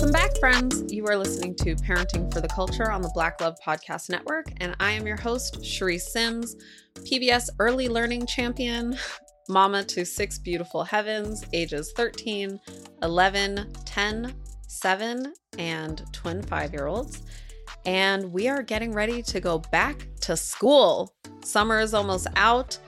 Welcome back, friends. You are listening to Parenting for the Culture on the Black Love Podcast Network, and I am your host, Charisse Sims, PBS Early Learning Champion, mama to six beautiful heavens, ages 13, 11, 10, 7, and twin five year olds. And we are getting ready to go back to school. Summer is almost out.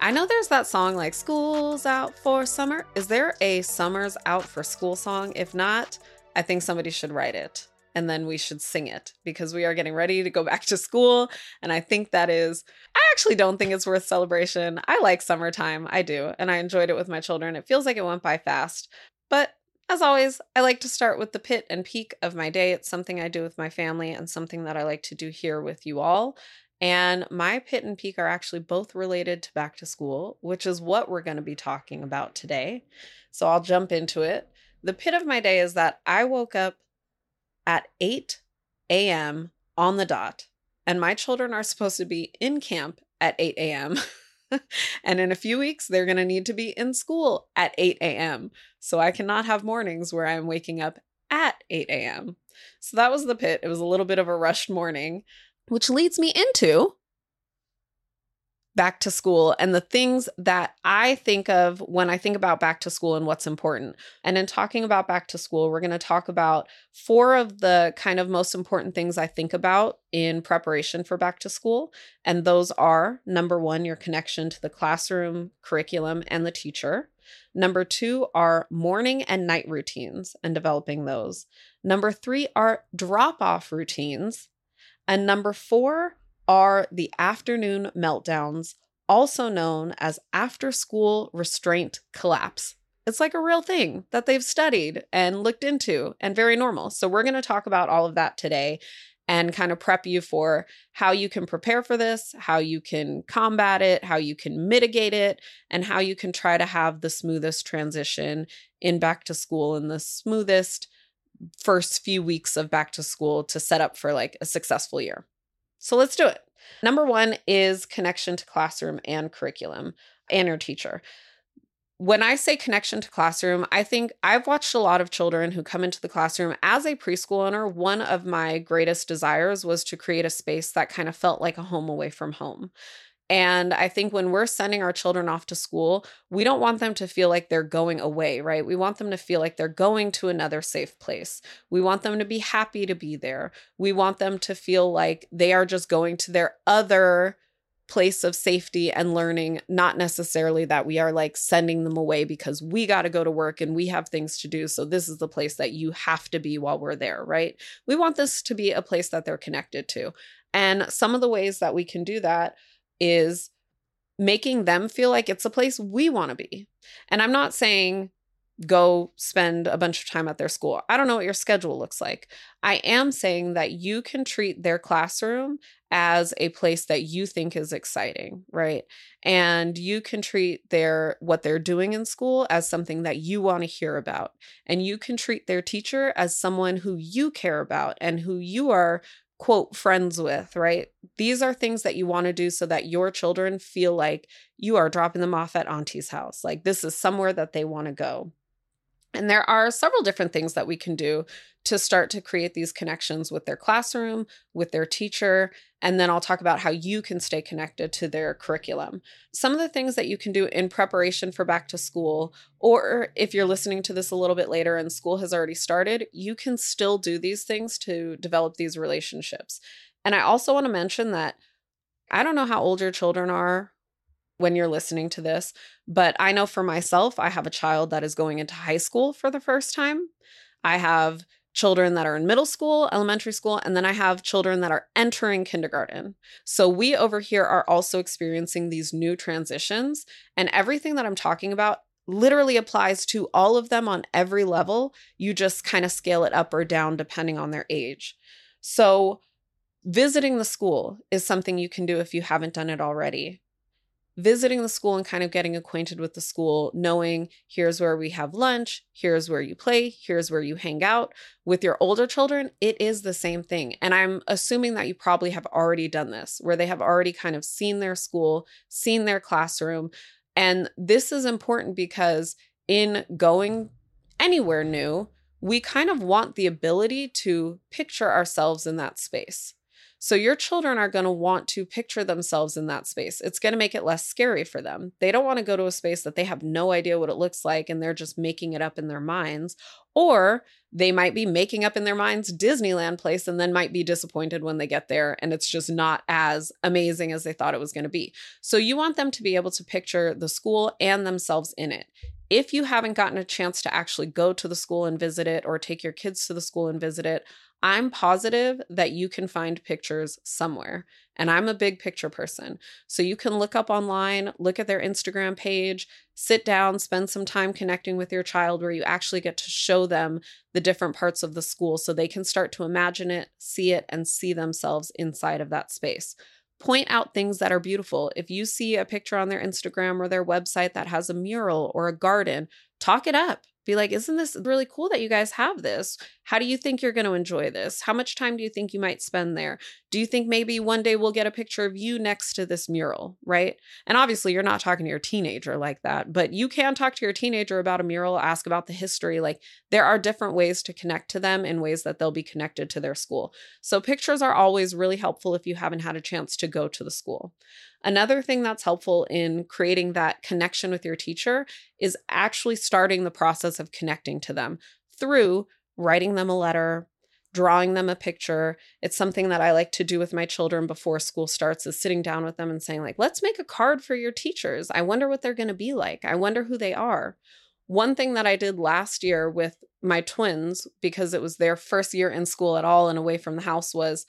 I know there's that song like School's Out for Summer. Is there a Summer's Out for School song? If not, I think somebody should write it and then we should sing it because we are getting ready to go back to school. And I think that is, I actually don't think it's worth celebration. I like summertime. I do. And I enjoyed it with my children. It feels like it went by fast. But as always, I like to start with the pit and peak of my day. It's something I do with my family and something that I like to do here with you all. And my pit and peak are actually both related to back to school, which is what we're going to be talking about today. So I'll jump into it. The pit of my day is that I woke up at 8 a.m. on the dot, and my children are supposed to be in camp at 8 a.m. and in a few weeks, they're going to need to be in school at 8 a.m. So I cannot have mornings where I'm waking up at 8 a.m. So that was the pit. It was a little bit of a rushed morning which leads me into back to school and the things that I think of when I think about back to school and what's important. And in talking about back to school, we're going to talk about four of the kind of most important things I think about in preparation for back to school. And those are number one, your connection to the classroom, curriculum, and the teacher. Number two are morning and night routines and developing those. Number three are drop off routines and number four are the afternoon meltdowns, also known as after school restraint collapse. It's like a real thing that they've studied and looked into and very normal. So, we're going to talk about all of that today and kind of prep you for how you can prepare for this, how you can combat it, how you can mitigate it, and how you can try to have the smoothest transition in back to school and the smoothest first few weeks of back to school to set up for like a successful year. So let's do it. Number one is connection to classroom and curriculum and your teacher. When I say connection to classroom, I think I've watched a lot of children who come into the classroom as a preschool owner. One of my greatest desires was to create a space that kind of felt like a home away from home. And I think when we're sending our children off to school, we don't want them to feel like they're going away, right? We want them to feel like they're going to another safe place. We want them to be happy to be there. We want them to feel like they are just going to their other place of safety and learning, not necessarily that we are like sending them away because we got to go to work and we have things to do. So this is the place that you have to be while we're there, right? We want this to be a place that they're connected to. And some of the ways that we can do that is making them feel like it's a place we want to be. And I'm not saying go spend a bunch of time at their school. I don't know what your schedule looks like. I am saying that you can treat their classroom as a place that you think is exciting, right? And you can treat their what they're doing in school as something that you want to hear about. And you can treat their teacher as someone who you care about and who you are quote friends with, right? These are things that you want to do so that your children feel like you are dropping them off at auntie's house. Like this is somewhere that they want to go. And there are several different things that we can do to start to create these connections with their classroom, with their teacher, and then I'll talk about how you can stay connected to their curriculum. Some of the things that you can do in preparation for back to school, or if you're listening to this a little bit later and school has already started, you can still do these things to develop these relationships. And I also want to mention that I don't know how old your children are when you're listening to this. But I know for myself, I have a child that is going into high school for the first time. I have children that are in middle school, elementary school, and then I have children that are entering kindergarten. So we over here are also experiencing these new transitions. And everything that I'm talking about literally applies to all of them on every level. You just kind of scale it up or down depending on their age. So visiting the school is something you can do if you haven't done it already visiting the school and kind of getting acquainted with the school, knowing here's where we have lunch, here's where you play, here's where you hang out. With your older children, it is the same thing. And I'm assuming that you probably have already done this, where they have already kind of seen their school, seen their classroom. And this is important because in going anywhere new, we kind of want the ability to picture ourselves in that space. So your children are going to want to picture themselves in that space. It's going to make it less scary for them. They don't want to go to a space that they have no idea what it looks like and they're just making it up in their minds. Or they might be making up in their minds Disneyland place and then might be disappointed when they get there and it's just not as amazing as they thought it was going to be. So you want them to be able to picture the school and themselves in it. If you haven't gotten a chance to actually go to the school and visit it or take your kids to the school and visit it, I'm positive that you can find pictures somewhere. And I'm a big picture person. So you can look up online, look at their Instagram page, sit down, spend some time connecting with your child where you actually get to show them the different parts of the school so they can start to imagine it, see it, and see themselves inside of that space. Point out things that are beautiful. If you see a picture on their Instagram or their website that has a mural or a garden, talk it up be like, isn't this really cool that you guys have this? How do you think you're going to enjoy this? How much time do you think you might spend there? Do you think maybe one day we'll get a picture of you next to this mural, right? And obviously, you're not talking to your teenager like that, but you can talk to your teenager about a mural, ask about the history. Like, there are different ways to connect to them in ways that they'll be connected to their school. So, pictures are always really helpful if you haven't had a chance to go to the school. Another thing that's helpful in creating that connection with your teacher is actually starting the process of connecting to them through writing them a letter, drawing them a picture. It's something that I like to do with my children before school starts is sitting down with them and saying like, "Let's make a card for your teachers. I wonder what they're going to be like. I wonder who they are." One thing that I did last year with my twins because it was their first year in school at all and away from the house was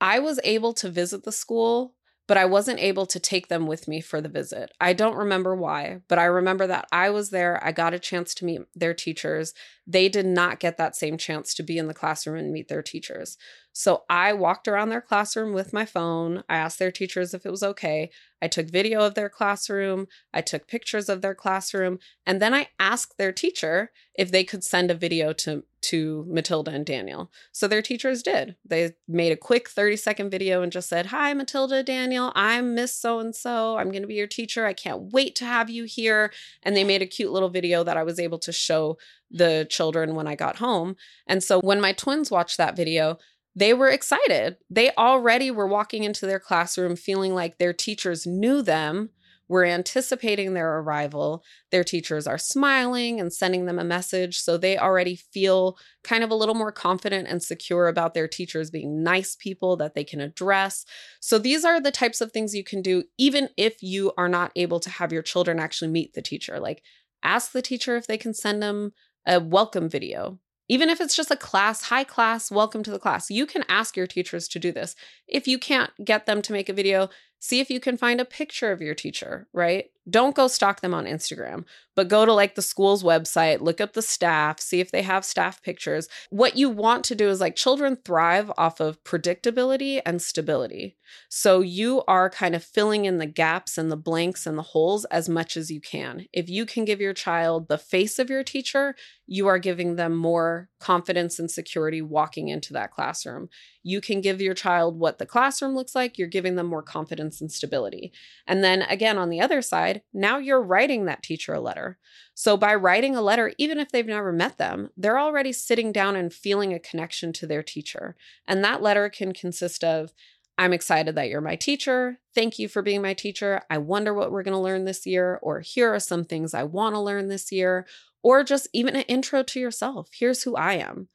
I was able to visit the school but I wasn't able to take them with me for the visit. I don't remember why, but I remember that I was there. I got a chance to meet their teachers. They did not get that same chance to be in the classroom and meet their teachers. So I walked around their classroom with my phone. I asked their teachers if it was okay. I took video of their classroom. I took pictures of their classroom. And then I asked their teacher if they could send a video to, to Matilda and Daniel. So their teachers did. They made a quick 30 second video and just said, Hi, Matilda, Daniel. I'm Miss So and so. I'm going to be your teacher. I can't wait to have you here. And they made a cute little video that I was able to show the children when I got home. And so when my twins watched that video, they were excited. They already were walking into their classroom feeling like their teachers knew them, were anticipating their arrival. Their teachers are smiling and sending them a message. So they already feel kind of a little more confident and secure about their teachers being nice people that they can address. So these are the types of things you can do, even if you are not able to have your children actually meet the teacher. Like, ask the teacher if they can send them a welcome video even if it's just a class, high class, welcome to the class. You can ask your teachers to do this. If you can't get them to make a video, see if you can find a picture of your teacher, right? Don't go stalk them on Instagram, but go to like the school's website, look up the staff, see if they have staff pictures. What you want to do is like children thrive off of predictability and stability. So you are kind of filling in the gaps and the blanks and the holes as much as you can. If you can give your child the face of your teacher, you are giving them more confidence and security walking into that classroom. You can give your child what the classroom looks like, you're giving them more confidence and stability. And then again, on the other side, now you're writing that teacher a letter. So by writing a letter, even if they've never met them, they're already sitting down and feeling a connection to their teacher. And that letter can consist of, I'm excited that you're my teacher. Thank you for being my teacher. I wonder what we're going to learn this year, or here are some things I want to learn this year, or just even an intro to yourself. Here's who I am.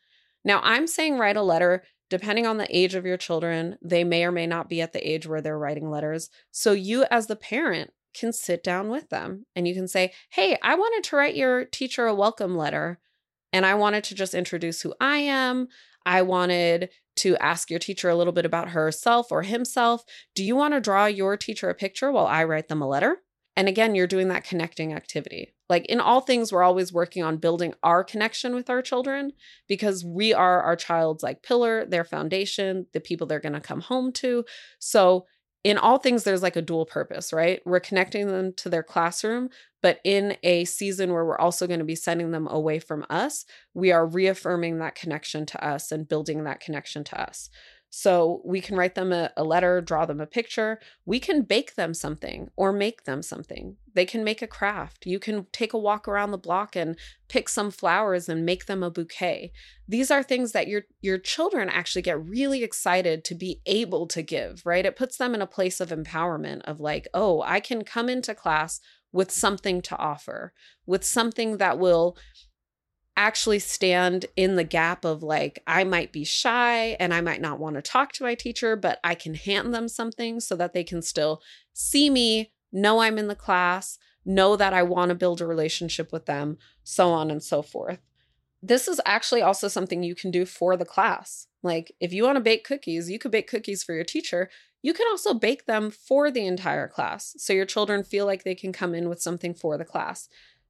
Now, I'm saying write a letter. Depending on the age of your children, they may or may not be at the age where they're writing letters. So, you as the parent can sit down with them and you can say, Hey, I wanted to write your teacher a welcome letter. And I wanted to just introduce who I am. I wanted to ask your teacher a little bit about herself or himself. Do you want to draw your teacher a picture while I write them a letter? And again, you're doing that connecting activity. Like in all things, we're always working on building our connection with our children because we are our child's like pillar, their foundation, the people they're going to come home to. So, in all things, there's like a dual purpose, right? We're connecting them to their classroom, but in a season where we're also going to be sending them away from us, we are reaffirming that connection to us and building that connection to us. So we can write them a, a, letter, draw them a picture. We can bake them something or make them something. They can make a craft. You can take a walk around the block and pick some flowers and make them a bouquet. These are things that your your children actually get really excited to be able to give, right? It puts them in a place of empowerment of like, "Oh, I can come into class with something to offer, with something that will actually stand in the gap of like, I might be shy and I might not want to talk to my teacher, but I can hand them something so that they can still see me, know I'm in the class, know that I want to build a relationship with them, so on and so forth. This is actually also something you can do for the class. Like, if you want to bake cookies, you could bake cookies for your teacher. You can also bake them for the entire class so your children feel like they can come in with something for the class.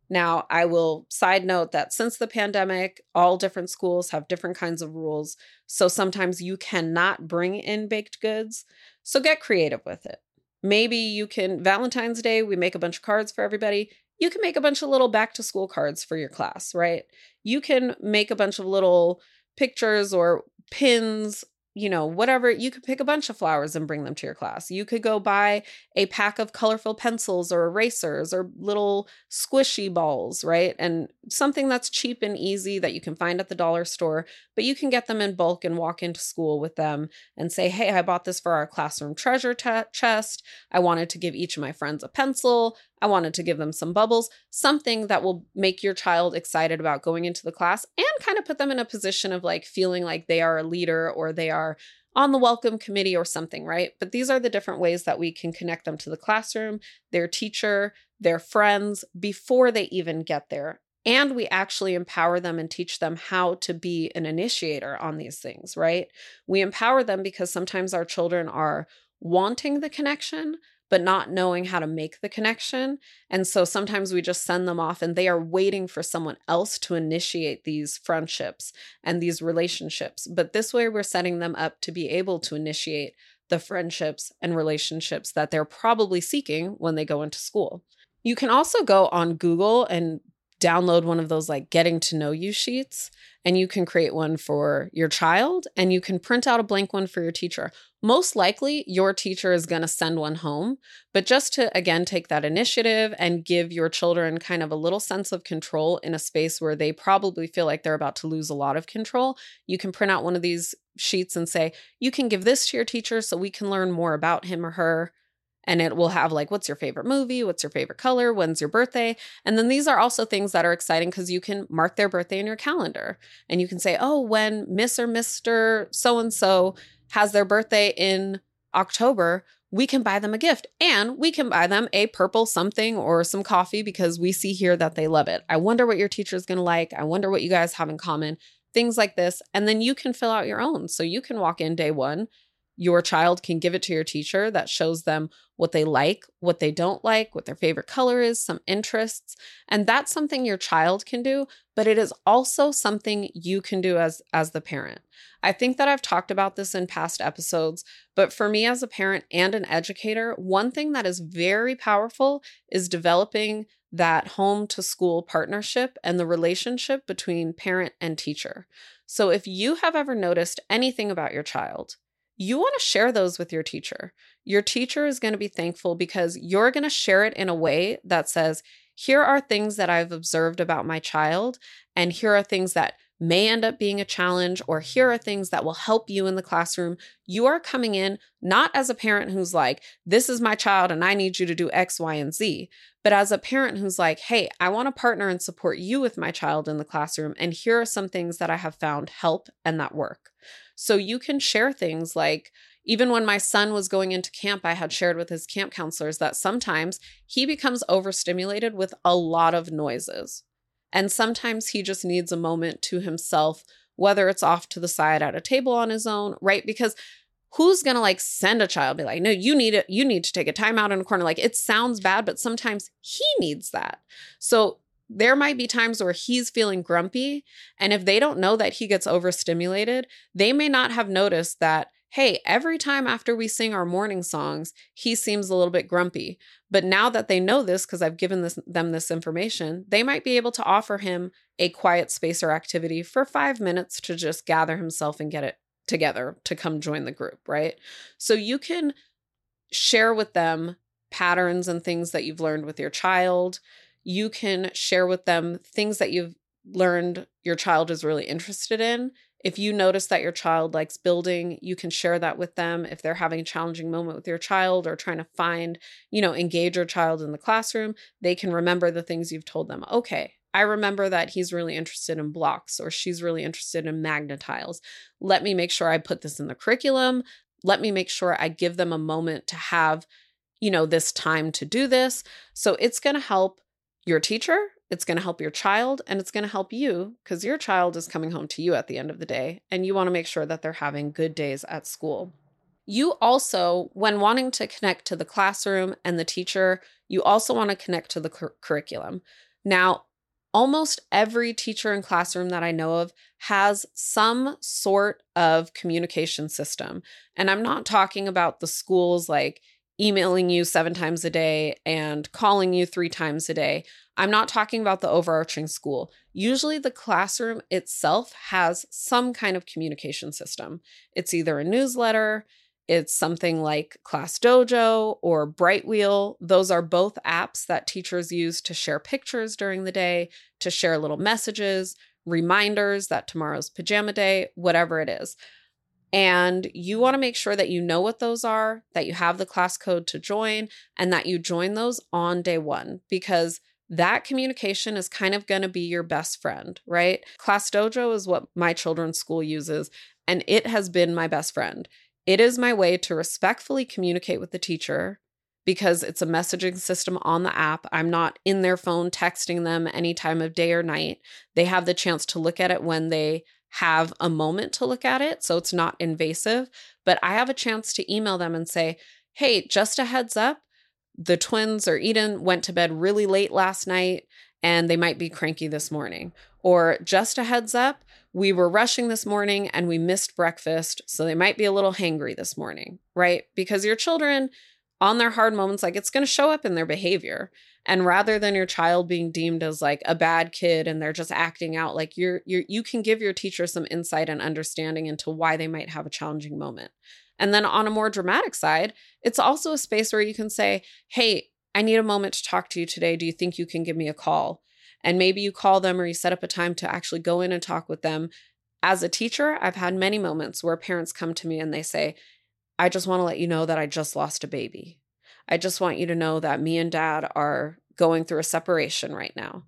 Now, I will side note that since the pandemic, all different schools have different kinds of rules. So sometimes you cannot bring in baked goods. So get creative with it. Maybe you can, Valentine's Day, we make a bunch of cards for everybody. You can make a bunch of little back to school cards for your class, right? You can make a bunch of little pictures or pins you know, whatever, you could pick a bunch of flowers and bring them to your class. You could go buy a pack of colorful pencils or erasers or little squishy balls, right? And something that's cheap and easy that you can find at the dollar store, but you can get them in bulk and walk into school with them and say, hey, I bought this for our classroom treasure t- chest. I wanted to give each of my friends a pencil. I wanted to give them some bubbles, something that will make your child excited about going into the class and kind of put them in a position of like feeling like they are a leader or they are on the welcome committee or something, right? But these are the different ways that we can connect them to the classroom, their teacher, their friends before they even get there. And we actually empower them and teach them how to be an initiator on these things, right? We empower them because sometimes our children are wanting the connection, but not knowing how to make the connection. And so sometimes we just send them off and they are waiting for someone else to initiate these friendships and these relationships. But this way, we're setting them up to be able to initiate the friendships and relationships that they're probably seeking when they go into school. You can also go on Google and download one of those like getting to know you sheets and you can create one for your child and you can print out a blank one for your teacher. Most likely, your teacher is going to send one home, but just to again take that initiative and give your children kind of a little sense of control in a space where they probably feel like they're about to lose a lot of control, you can print out one of these sheets and say, You can give this to your teacher so we can learn more about him or her and it will have like what's your favorite movie? What's your favorite color? When's your birthday? And then these are also things that are exciting because you can mark their birthday in your calendar and you can say oh when miss or mr so and so has their birthday in october we can buy them a gift and we can buy them a purple something or some coffee because we see here that they love it. I wonder what your teacher is going to like. I wonder what you guys have in common. Things like this and then you can fill out your own. So you can walk in day one your child can give it to your teacher that shows them what they like, what they don't like, what their favorite color is, some interests. And that's something your child can do, but it is also something you can do as as the parent. I think that I've talked about this in past episodes, but for me as a parent and an educator, one thing that is very powerful is developing that home to school partnership and the relationship between parent and teacher. So if you have ever noticed anything about your child, you want to share those with your teacher. Your teacher is going to be thankful because you're going to share it in a way that says, here are things that I've observed about my child, and here are things that may end up being a challenge, or here are things that will help you in the classroom. You are coming in not as a parent who's like, this is my child and I need you to do X, Y, and Z, but as a parent who's like, hey, I want to partner and support you with my child in the classroom. And here are some things that I have found help and that work. So you can share things like, even when my son was going into camp, I had shared with his camp counselors that sometimes he becomes overstimulated with a lot of noises. And sometimes he just needs a moment to himself, whether it's off to the side at a table on his own, right? Because who's gonna like send a child be like no you need it you need to take a time out in a corner like it sounds bad but sometimes he needs that so there might be times where he's feeling grumpy. And if they don't know that he gets overstimulated, they may not have noticed that, hey, every time after we sing our morning songs, he seems a little bit grumpy. But now that they know this, because I've given this, them this information, they might be able to offer him a quiet space or activity for five minutes to just gather himself and get it together to come join the group, right? So you can share with them patterns and things that you've learned with your child. You can share with them things that you've learned your child is really interested in. If you notice that your child likes building, you can share that with them. If they're having a challenging moment with your child or trying to find, you know, engage your child in the classroom, they can remember the things you've told them. Okay, I remember that he's really interested in blocks or she's really interested in Magna-Tiles. Let me make sure I put this in the curriculum. Let me make sure I give them a moment to have, you know, this time to do this. So it's going to help your teacher, it's going to help your child, and it's going to help you because your child is coming home to you at the end of the day. And you want to make sure that they're having good days at school. You also, when wanting to connect to the classroom and the teacher, you also want to connect to the cur- curriculum. Now, almost every teacher and classroom that I know of has some sort of communication system. And I'm not talking about the schools like emailing you seven times a day and calling you three times a day. I'm not talking about the overarching school. Usually, the classroom itself has some kind of communication system. It's either a newsletter, it's something like Class Dojo or Brightwheel. Those are both apps that teachers use to share pictures during the day, to share little messages, reminders that tomorrow's pajama day, whatever it is. And you want to make sure that you know what those are, that you have the class code to join, and that you join those on day one because that communication is kind of going to be your best friend, right? Class Dojo is what my children's school uses, and it has been my best friend. It is my way to respectfully communicate with the teacher because it's a messaging system on the app. I'm not in their phone texting them any time of day or night. They have the chance to look at it when they have a moment to look at it. So it's not invasive, but I have a chance to email them and say, hey, just a heads up, the twins or Eden went to bed really late last night and they might be cranky this morning. Or just a heads up, we were rushing this morning and we missed breakfast, so they might be a little hangry this morning, right? Because your children on their hard moments like it's going to show up in their behavior. And rather than your child being deemed as like a bad kid and they're just acting out like you're you you can give your teacher some insight and understanding into why they might have a challenging moment. And then on a more dramatic side, it's also a space where you can say, "Hey, I need a moment to talk to you today. Do you think you can give me a call?" And maybe you call them or you set up a time to actually go in and talk with them. As a teacher, I've had many moments where parents come to me and they say, I just want to let you know that I just lost a baby. I just want you to know that me and dad are going through a separation right now.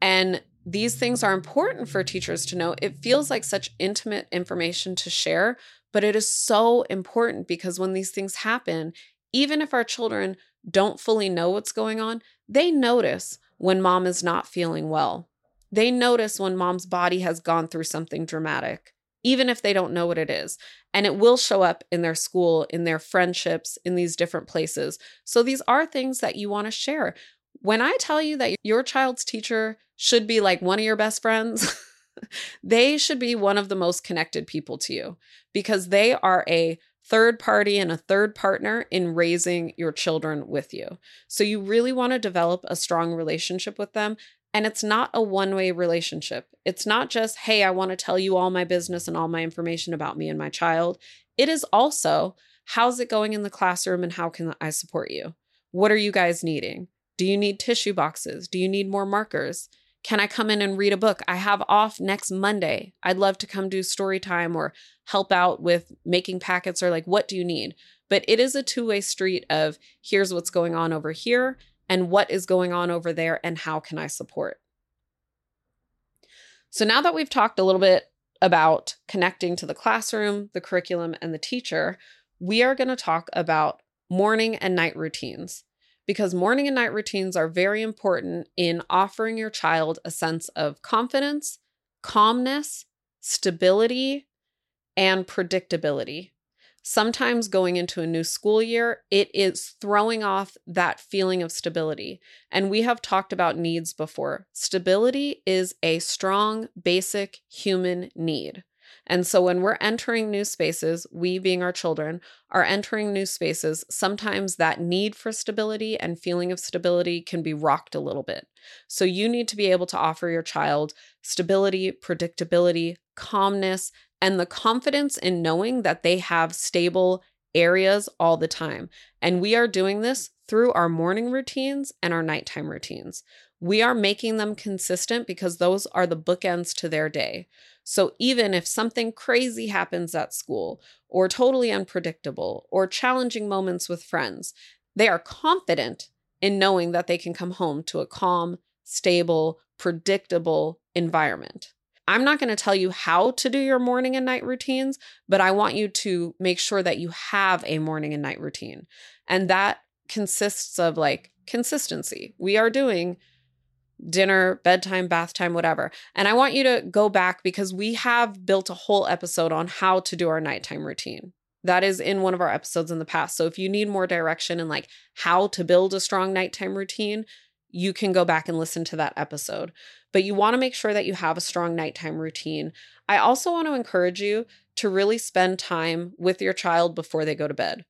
And these things are important for teachers to know. It feels like such intimate information to share, but it is so important because when these things happen, even if our children don't fully know what's going on, they notice when mom is not feeling well. They notice when mom's body has gone through something dramatic, even if they don't know what it is. And it will show up in their school, in their friendships, in these different places. So these are things that you want to share. When I tell you that your child's teacher should be like one of your best friends, they should be one of the most connected people to you because they are a third party and a third partner in raising your children with you. So you really want to develop a strong relationship with them. And it's not a one way relationship. It's not just, hey, I want to tell you all my business and all my information about me and my child. It is also, how's it going in the classroom and how can I support you? What are you guys needing? Do you need tissue boxes? Do you need more markers? Can I come in and read a book? I have off next Monday. I'd love to come do story time or help out with making packets or like, what do you need? But it is a two way street of here's what's going on over here and what is going on over there and how can I support? So now that we've talked a little bit about connecting to the classroom, the curriculum, and the teacher, we are going to talk about morning and night routines because morning and night routines are very important in offering your child a sense of confidence, calmness, stability, and predictability. Sometimes going into a new school year, it is throwing off that feeling of stability. And we have talked about needs before. Stability is a strong, basic human need. And so when we're entering new spaces, we being our children are entering new spaces, sometimes that need for stability and feeling of stability can be rocked a little bit. So you need to be able to offer your child stability, predictability, calmness, and the confidence in knowing that they have stable areas all the time. And we are doing this through our morning routines and our nighttime routines. We are making them consistent because those are the bookends to their day. So even if something crazy happens at school, or totally unpredictable, or challenging moments with friends, they are confident in knowing that they can come home to a calm, stable, predictable environment. I'm not going to tell you how to do your morning and night routines, but I want you to make sure that you have a morning and night routine. And that consists of like consistency. We are doing dinner, bedtime, bath time, whatever. And I want you to go back because we have built a whole episode on how to do our nighttime routine. That is in one of our episodes in the past. So if you need more direction and like how to build a strong nighttime routine, you can go back and listen to that episode. But you want to make sure that you have a strong nighttime routine. I also want to encourage you to really spend time with your child before they go to bed.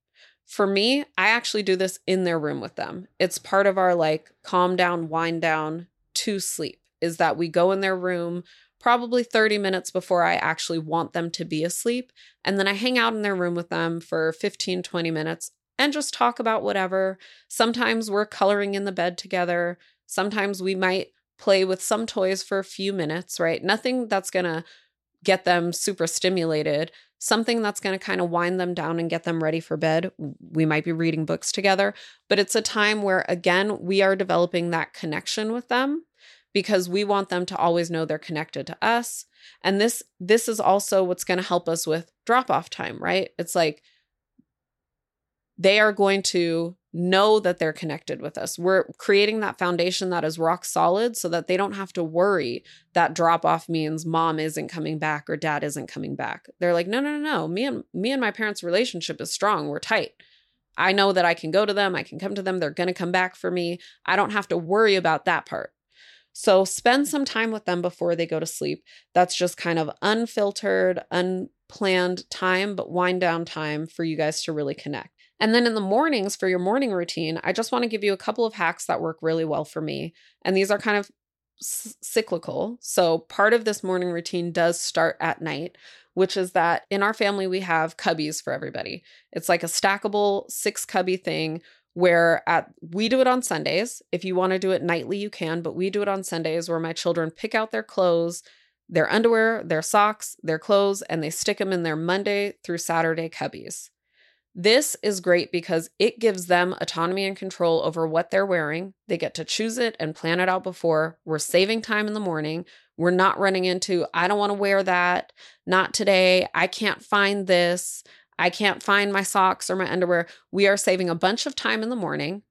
For me, I actually do this in their room with them. It's part of our like calm down, wind down to sleep, is that we go in their room probably 30 minutes before I actually want them to be asleep. And then I hang out in their room with them for 15, 20 minutes and just talk about whatever. Sometimes we're coloring in the bed together. Sometimes we might play with some toys for a few minutes, right? Nothing that's going to get them super stimulated, something that's going to kind of wind them down and get them ready for bed. We might be reading books together, but it's a time where, again, we are developing that connection with them because we want them to always know they're connected to us and this this is also what's going to help us with drop off time right it's like they are going to know that they're connected with us. We're creating that foundation that is rock solid so that they don't have to worry that drop off means mom isn't coming back or dad isn't coming back. They're like, "No, no, no, no. Me and me and my parents' relationship is strong. We're tight. I know that I can go to them, I can come to them, they're going to come back for me. I don't have to worry about that part." So spend some time with them before they go to sleep. That's just kind of unfiltered, unplanned time, but wind down time for you guys to really connect. And then in the mornings for your morning routine, I just want to give you a couple of hacks that work really well for me. And these are kind of c- cyclical. So part of this morning routine does start at night, which is that in our family, we have cubbies for everybody. It's like a stackable six cubby thing where at we do it on Sundays. If you want to do it nightly, you can, but we do it on Sundays where my children pick out their clothes, their underwear, their socks, their clothes, and they stick them in their Monday through Saturday cubbies. This is great because it gives them autonomy and control over what they're wearing. They get to choose it and plan it out before. We're saving time in the morning. We're not running into, I don't want to wear that, not today. I can't find this. I can't find my socks or my underwear. We are saving a bunch of time in the morning.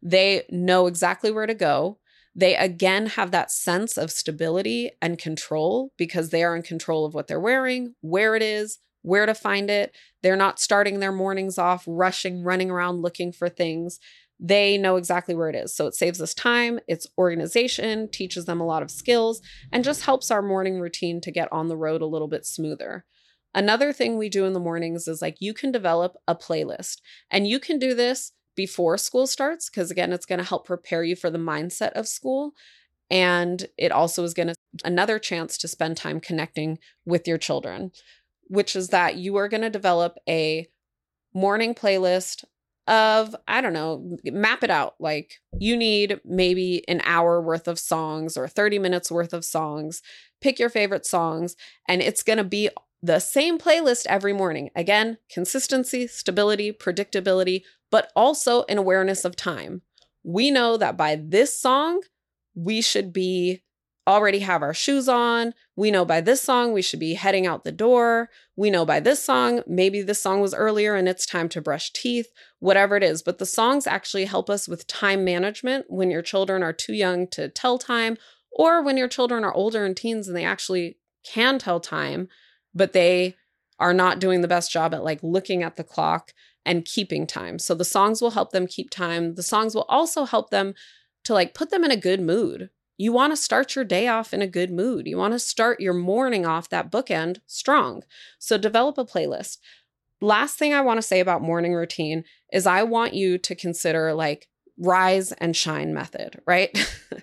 They know exactly where to go. They again have that sense of stability and control because they are in control of what they're wearing, where it is, where to find it. They're not starting their mornings off rushing, running around looking for things. They know exactly where it is. So it saves us time, it's organization, teaches them a lot of skills, and just helps our morning routine to get on the road a little bit smoother. Another thing we do in the mornings is like you can develop a playlist, and you can do this before school starts because, again, it's going to help prepare you for the mindset of school. And it also is going to another chance to spend time connecting with your children which is that you are going to develop a morning playlist of, I don't know, map it out. Like you need maybe an hour worth of songs or 30 minutes worth of songs. Pick your favorite songs, and it's going to be the same playlist every morning. Again, consistency, stability, predictability, but also an awareness of time. We know that by this song, we should be already have our shoes on. We know by this song we should be heading out the door. We know by this song, maybe this song was earlier and it's time to brush teeth, whatever it is. But the songs actually help us with time management when your children are too young to tell time, or when your children are older and teens and they actually can tell time, but they are not doing the best job at like looking at the clock and keeping time. So the songs will help them keep time. The songs will also help them to like put them in a good mood you want to start your day off in a good mood. You want to start your morning off that bookend strong. So develop a playlist. Last thing I want to say about morning routine is I want you to consider like rise and shine method, right?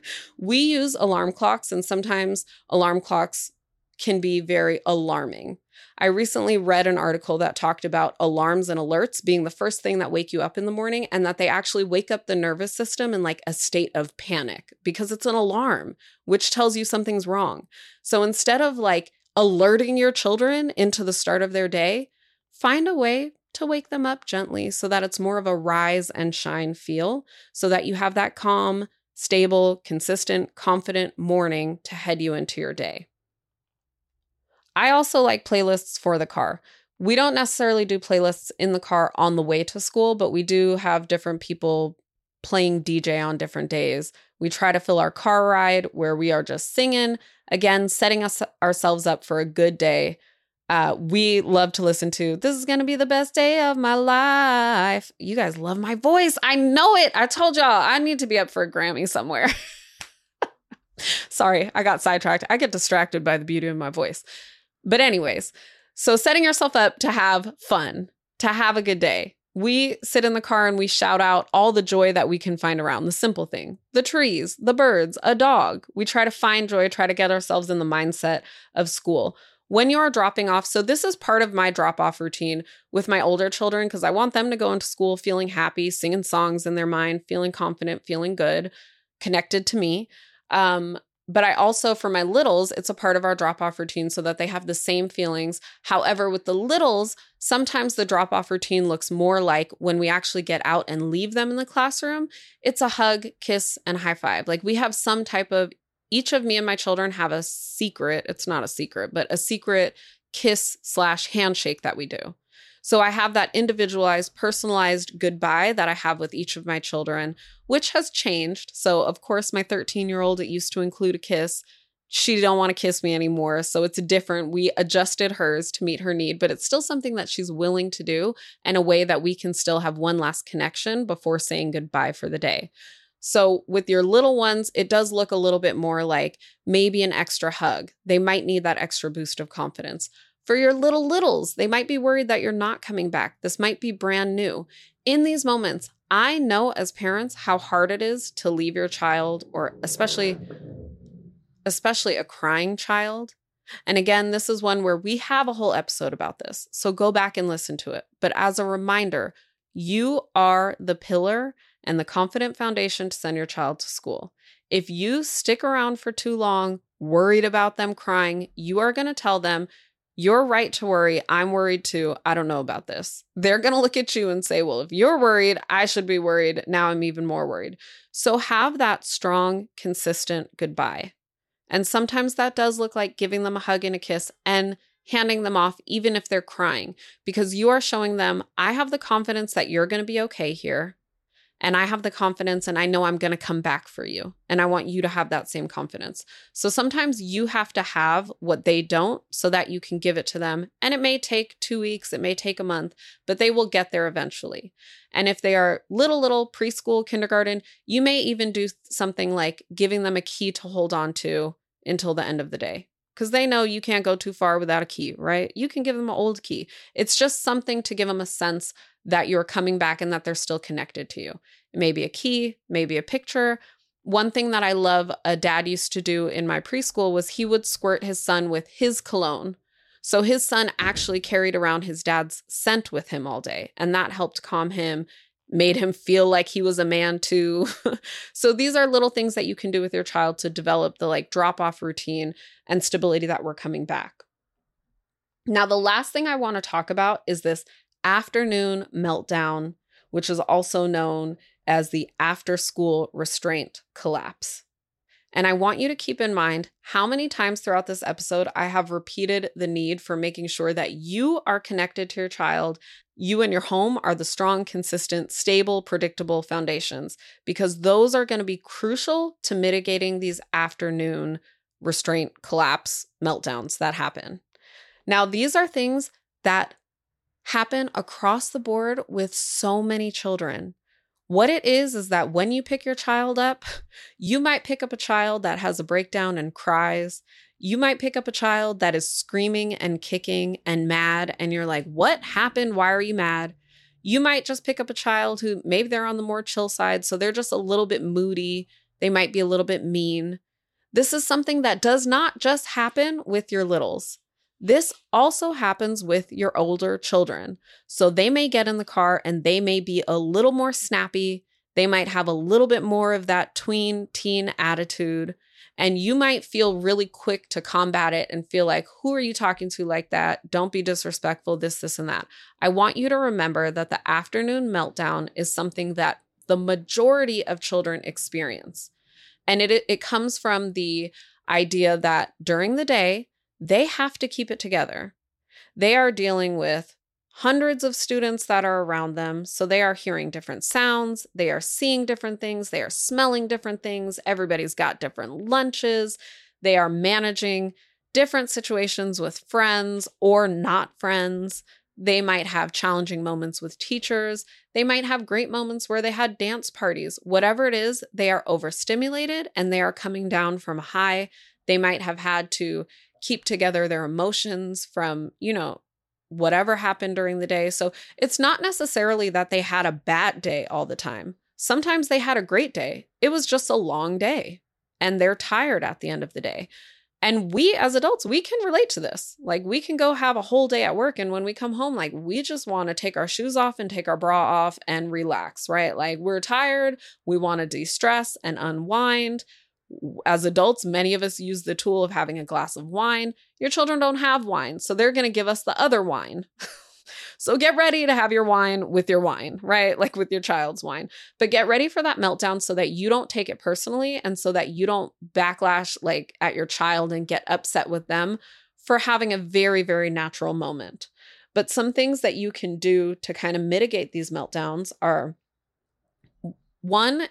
we use alarm clocks and sometimes alarm clocks can be very alarming. I recently read an article that talked about alarms and alerts being the first thing that wake you up in the morning and that they actually wake up the nervous system in like a state of panic because it's an alarm, which tells you something's wrong. So instead of like alerting your children into the start of their day, find a way to wake them up gently so that it's more of a rise and shine feel, so that you have that calm, stable, consistent, confident morning to head you into your day. I also like playlists for the car. We don't necessarily do playlists in the car on the way to school, but we do have different people playing DJ on different days. We try to fill our car ride where we are just singing, again, setting us ourselves up for a good day. Uh, we love to listen to This is going to be the best day of my life. You guys love my voice. I know it. I told y'all I need to be up for a Grammy somewhere. Sorry, I got sidetracked. I get distracted by the beauty of my voice. But, anyways, so setting yourself up to have fun, to have a good day. We sit in the car and we shout out all the joy that we can find around the simple thing the trees, the birds, a dog. We try to find joy, try to get ourselves in the mindset of school. When you are dropping off, so this is part of my drop off routine with my older children because I want them to go into school feeling happy, singing songs in their mind, feeling confident, feeling good, connected to me. Um, but I also, for my littles, it's a part of our drop off routine so that they have the same feelings. However, with the littles, sometimes the drop off routine looks more like when we actually get out and leave them in the classroom, it's a hug, kiss, and high five. Like we have some type of, each of me and my children have a secret, it's not a secret, but a secret kiss slash handshake that we do. So I have that individualized, personalized goodbye that I have with each of my children, which has changed. So of course, my 13 year old, it used to include a kiss. She don't want to kiss me anymore, so it's different. We adjusted hers to meet her need, but it's still something that she's willing to do in a way that we can still have one last connection before saying goodbye for the day. So, with your little ones, it does look a little bit more like maybe an extra hug. They might need that extra boost of confidence. For your little littles, they might be worried that you're not coming back. This might be brand new. In these moments, I know as parents how hard it is to leave your child or especially especially a crying child. And again, this is one where we have a whole episode about this. So go back and listen to it. But as a reminder, you are the pillar and the confident foundation to send your child to school. If you stick around for too long, worried about them crying, you are going to tell them you're right to worry. I'm worried too. I don't know about this. They're going to look at you and say, well, if you're worried, I should be worried. Now I'm even more worried. So have that strong, consistent goodbye. And sometimes that does look like giving them a hug and a kiss and handing them off, even if they're crying, because you are showing them, I have the confidence that you're going to be okay here and I have the confidence and I know I'm going to come back for you. And I want you to have that same confidence. So sometimes you have to have what they don't so that you can give it to them. And it may take two weeks, it may take a month, but they will get there eventually. And if they are little, little preschool, kindergarten, you may even do something like giving them a key to hold on to until the end of the day because they know you can't go too far without a key, right? You can give them an old key. It's just something to give them a sense that you're coming back and that they're still connected to you. Maybe a key, maybe a picture. One thing that I love a dad used to do in my preschool was he would squirt his son with his cologne. So his son actually carried around his dad's scent with him all day, and that helped calm him, made him feel like he was a man too. so these are little things that you can do with your child to develop the like drop off routine and stability that we're coming back. Now, the last thing I want to talk about is this afternoon meltdown, which is also known as the after school restraint collapse. And I want you to keep in mind how many times throughout this episode I have repeated the need for making sure that you are connected to your child. You and your home are the strong, consistent, stable, predictable foundations, because those are going to be crucial to mitigating these afternoon restraint collapse meltdowns that happen. Now, these are things that happen across the board with so many children. What it is, is that when you pick your child up, you might pick up a child that has a breakdown and cries. You might pick up a child that is screaming and kicking and mad, and you're like, What happened? Why are you mad? You might just pick up a child who maybe they're on the more chill side, so they're just a little bit moody. They might be a little bit mean. This is something that does not just happen with your littles. This also happens with your older children. So they may get in the car and they may be a little more snappy. They might have a little bit more of that tween teen attitude. And you might feel really quick to combat it and feel like, who are you talking to like that? Don't be disrespectful, this, this, and that. I want you to remember that the afternoon meltdown is something that the majority of children experience. And it, it comes from the idea that during the day, they have to keep it together. They are dealing with hundreds of students that are around them. So they are hearing different sounds, they are seeing different things, they are smelling different things. Everybody's got different lunches. They are managing different situations with friends or not friends. They might have challenging moments with teachers. They might have great moments where they had dance parties. Whatever it is, they are overstimulated and they are coming down from high. They might have had to keep together their emotions from, you know, whatever happened during the day. So it's not necessarily that they had a bad day all the time. Sometimes they had a great day. It was just a long day and they're tired at the end of the day. And we as adults, we can relate to this. Like we can go have a whole day at work and when we come home like we just want to take our shoes off and take our bra off and relax, right? Like we're tired, we want to de-stress and unwind as adults, many of us use the tool of having a glass of wine. Your children don't have wine, so they're going to give us the other whine. so get ready to have your wine with your whine, right? Like with your child's whine. But get ready for that meltdown so that you don't take it personally and so that you don't backlash like at your child and get upset with them for having a very, very natural moment. But some things that you can do to kind of mitigate these meltdowns are one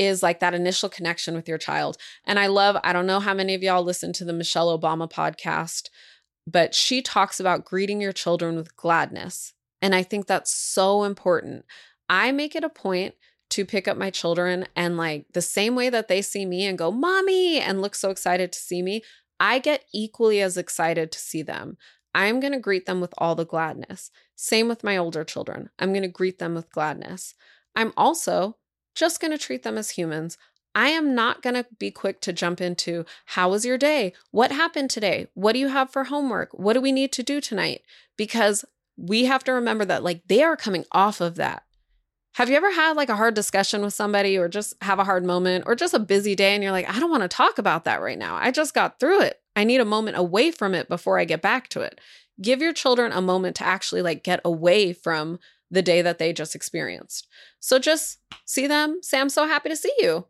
is like that initial connection with your child. And I love, I don't know how many of y'all listen to the Michelle Obama podcast, but she talks about greeting your children with gladness. And I think that's so important. I make it a point to pick up my children and like the same way that they see me and go, Mommy, and look so excited to see me, I get equally as excited to see them. I'm going to greet them with all the gladness. Same with my older children. I'm going to greet them with gladness. I'm also just going to treat them as humans. I am not going to be quick to jump into how was your day? What happened today? What do you have for homework? What do we need to do tonight? Because we have to remember that like they are coming off of that. Have you ever had like a hard discussion with somebody or just have a hard moment or just a busy day and you're like, I don't want to talk about that right now. I just got through it. I need a moment away from it before I get back to it. Give your children a moment to actually like get away from the day that they just experienced. So just see them, say, I'm so happy to see you.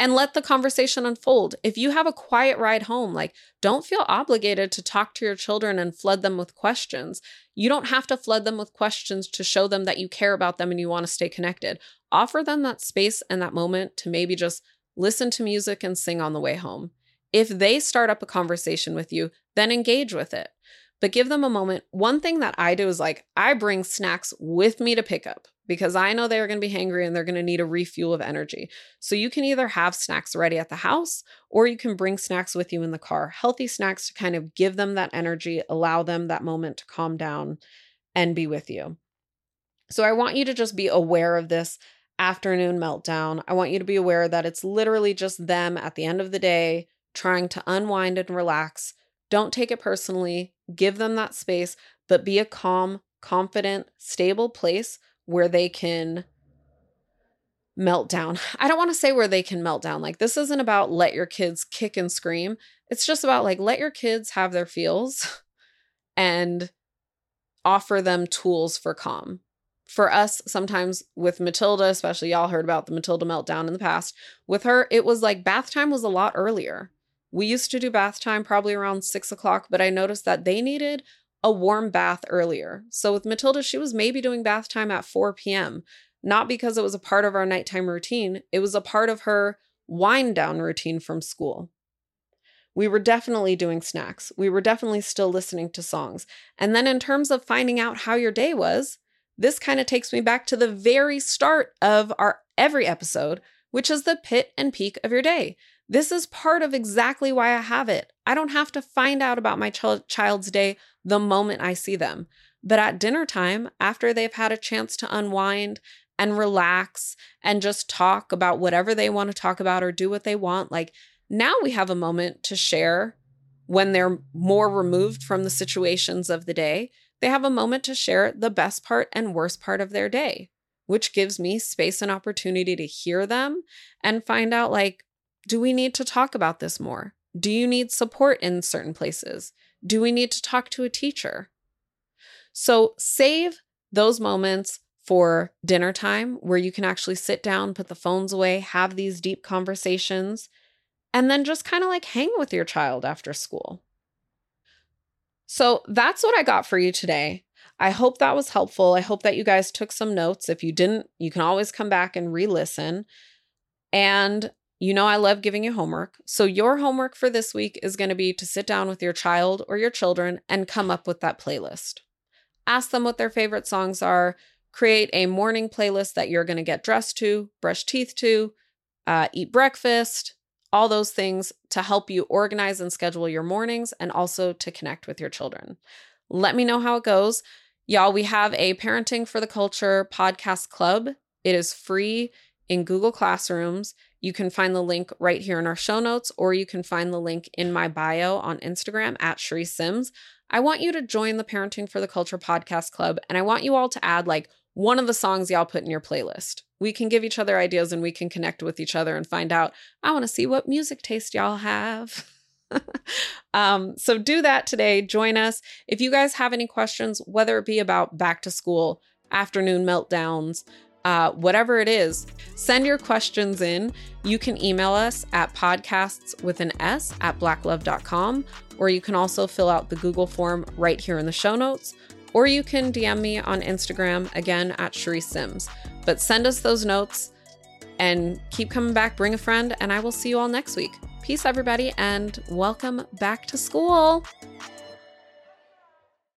And let the conversation unfold. If you have a quiet ride home, like don't feel obligated to talk to your children and flood them with questions. You don't have to flood them with questions to show them that you care about them and you want to stay connected. Offer them that space and that moment to maybe just listen to music and sing on the way home. If they start up a conversation with you, then engage with it but give them a moment. One thing that I do is like, I bring snacks with me to pick up because I know they're going to be hangry and they're going to need a refuel of energy. So you can either have snacks ready at the house or you can bring snacks with you in the car. Healthy snacks to kind of give them that energy, allow them that moment to calm down and be with you. So I want you to just be aware of this afternoon meltdown. I want you to be aware that it's literally just them at the end of the day trying to unwind and relax don't take it personally. Give them that space, but be a calm, confident, stable place where they can melt down. I don't want to say where they can melt down. Like, this isn't about let your kids kick and scream. It's just about like let your kids have their feels and offer them tools for calm. For us, sometimes with Matilda, especially y'all heard about the Matilda meltdown in the past, with her, it was like bath time was a lot earlier. We used to do bath time probably around six o'clock, but I noticed that they needed a warm bath earlier. So with Matilda, she was maybe doing bath time at 4 p.m., not because it was a part of our nighttime routine, it was a part of her wind down routine from school. We were definitely doing snacks. We were definitely still listening to songs. And then, in terms of finding out how your day was, this kind of takes me back to the very start of our every episode, which is the pit and peak of your day. This is part of exactly why I have it. I don't have to find out about my ch- child's day the moment I see them. But at dinner time, after they've had a chance to unwind and relax and just talk about whatever they want to talk about or do what they want, like Now we have a moment to share when they're more removed from the situations of the day. They have a moment to share the best part and worst part of their day, which gives me space and opportunity to hear them and find out like, do we need to talk about this more? Do you need support in certain places? Do we need to talk to a teacher? So save those moments for dinner time where you can actually sit down, put the phones away, have these deep conversations, and then just kind of like hang with your child after school. So that's what I got for you today. I hope that was helpful. I hope that you guys took some notes. If you didn't, you can always come back and re listen. And you know, I love giving you homework. So, your homework for this week is going to be to sit down with your child or your children and come up with that playlist. Ask them what their favorite songs are. Create a morning playlist that you're going to get dressed to, brush teeth to, uh, eat breakfast, all those things to help you organize and schedule your mornings and also to connect with your children. Let me know how it goes. Y'all, we have a Parenting for the Culture podcast club. It is free in Google Classrooms. You can find the link right here in our show notes, or you can find the link in my bio on Instagram at Charisse Sims. I want you to join the Parenting for the Culture podcast club, and I want you all to add like one of the songs y'all put in your playlist. We can give each other ideas and we can connect with each other and find out, I want to see what music taste y'all have. um, so do that today. Join us. If you guys have any questions, whether it be about back to school, afternoon meltdowns, uh, whatever it is, send your questions in. You can email us at podcasts with an S at blacklove.com, or you can also fill out the Google form right here in the show notes, or you can DM me on Instagram again at Charisse Sims. But send us those notes and keep coming back. Bring a friend, and I will see you all next week. Peace, everybody, and welcome back to school.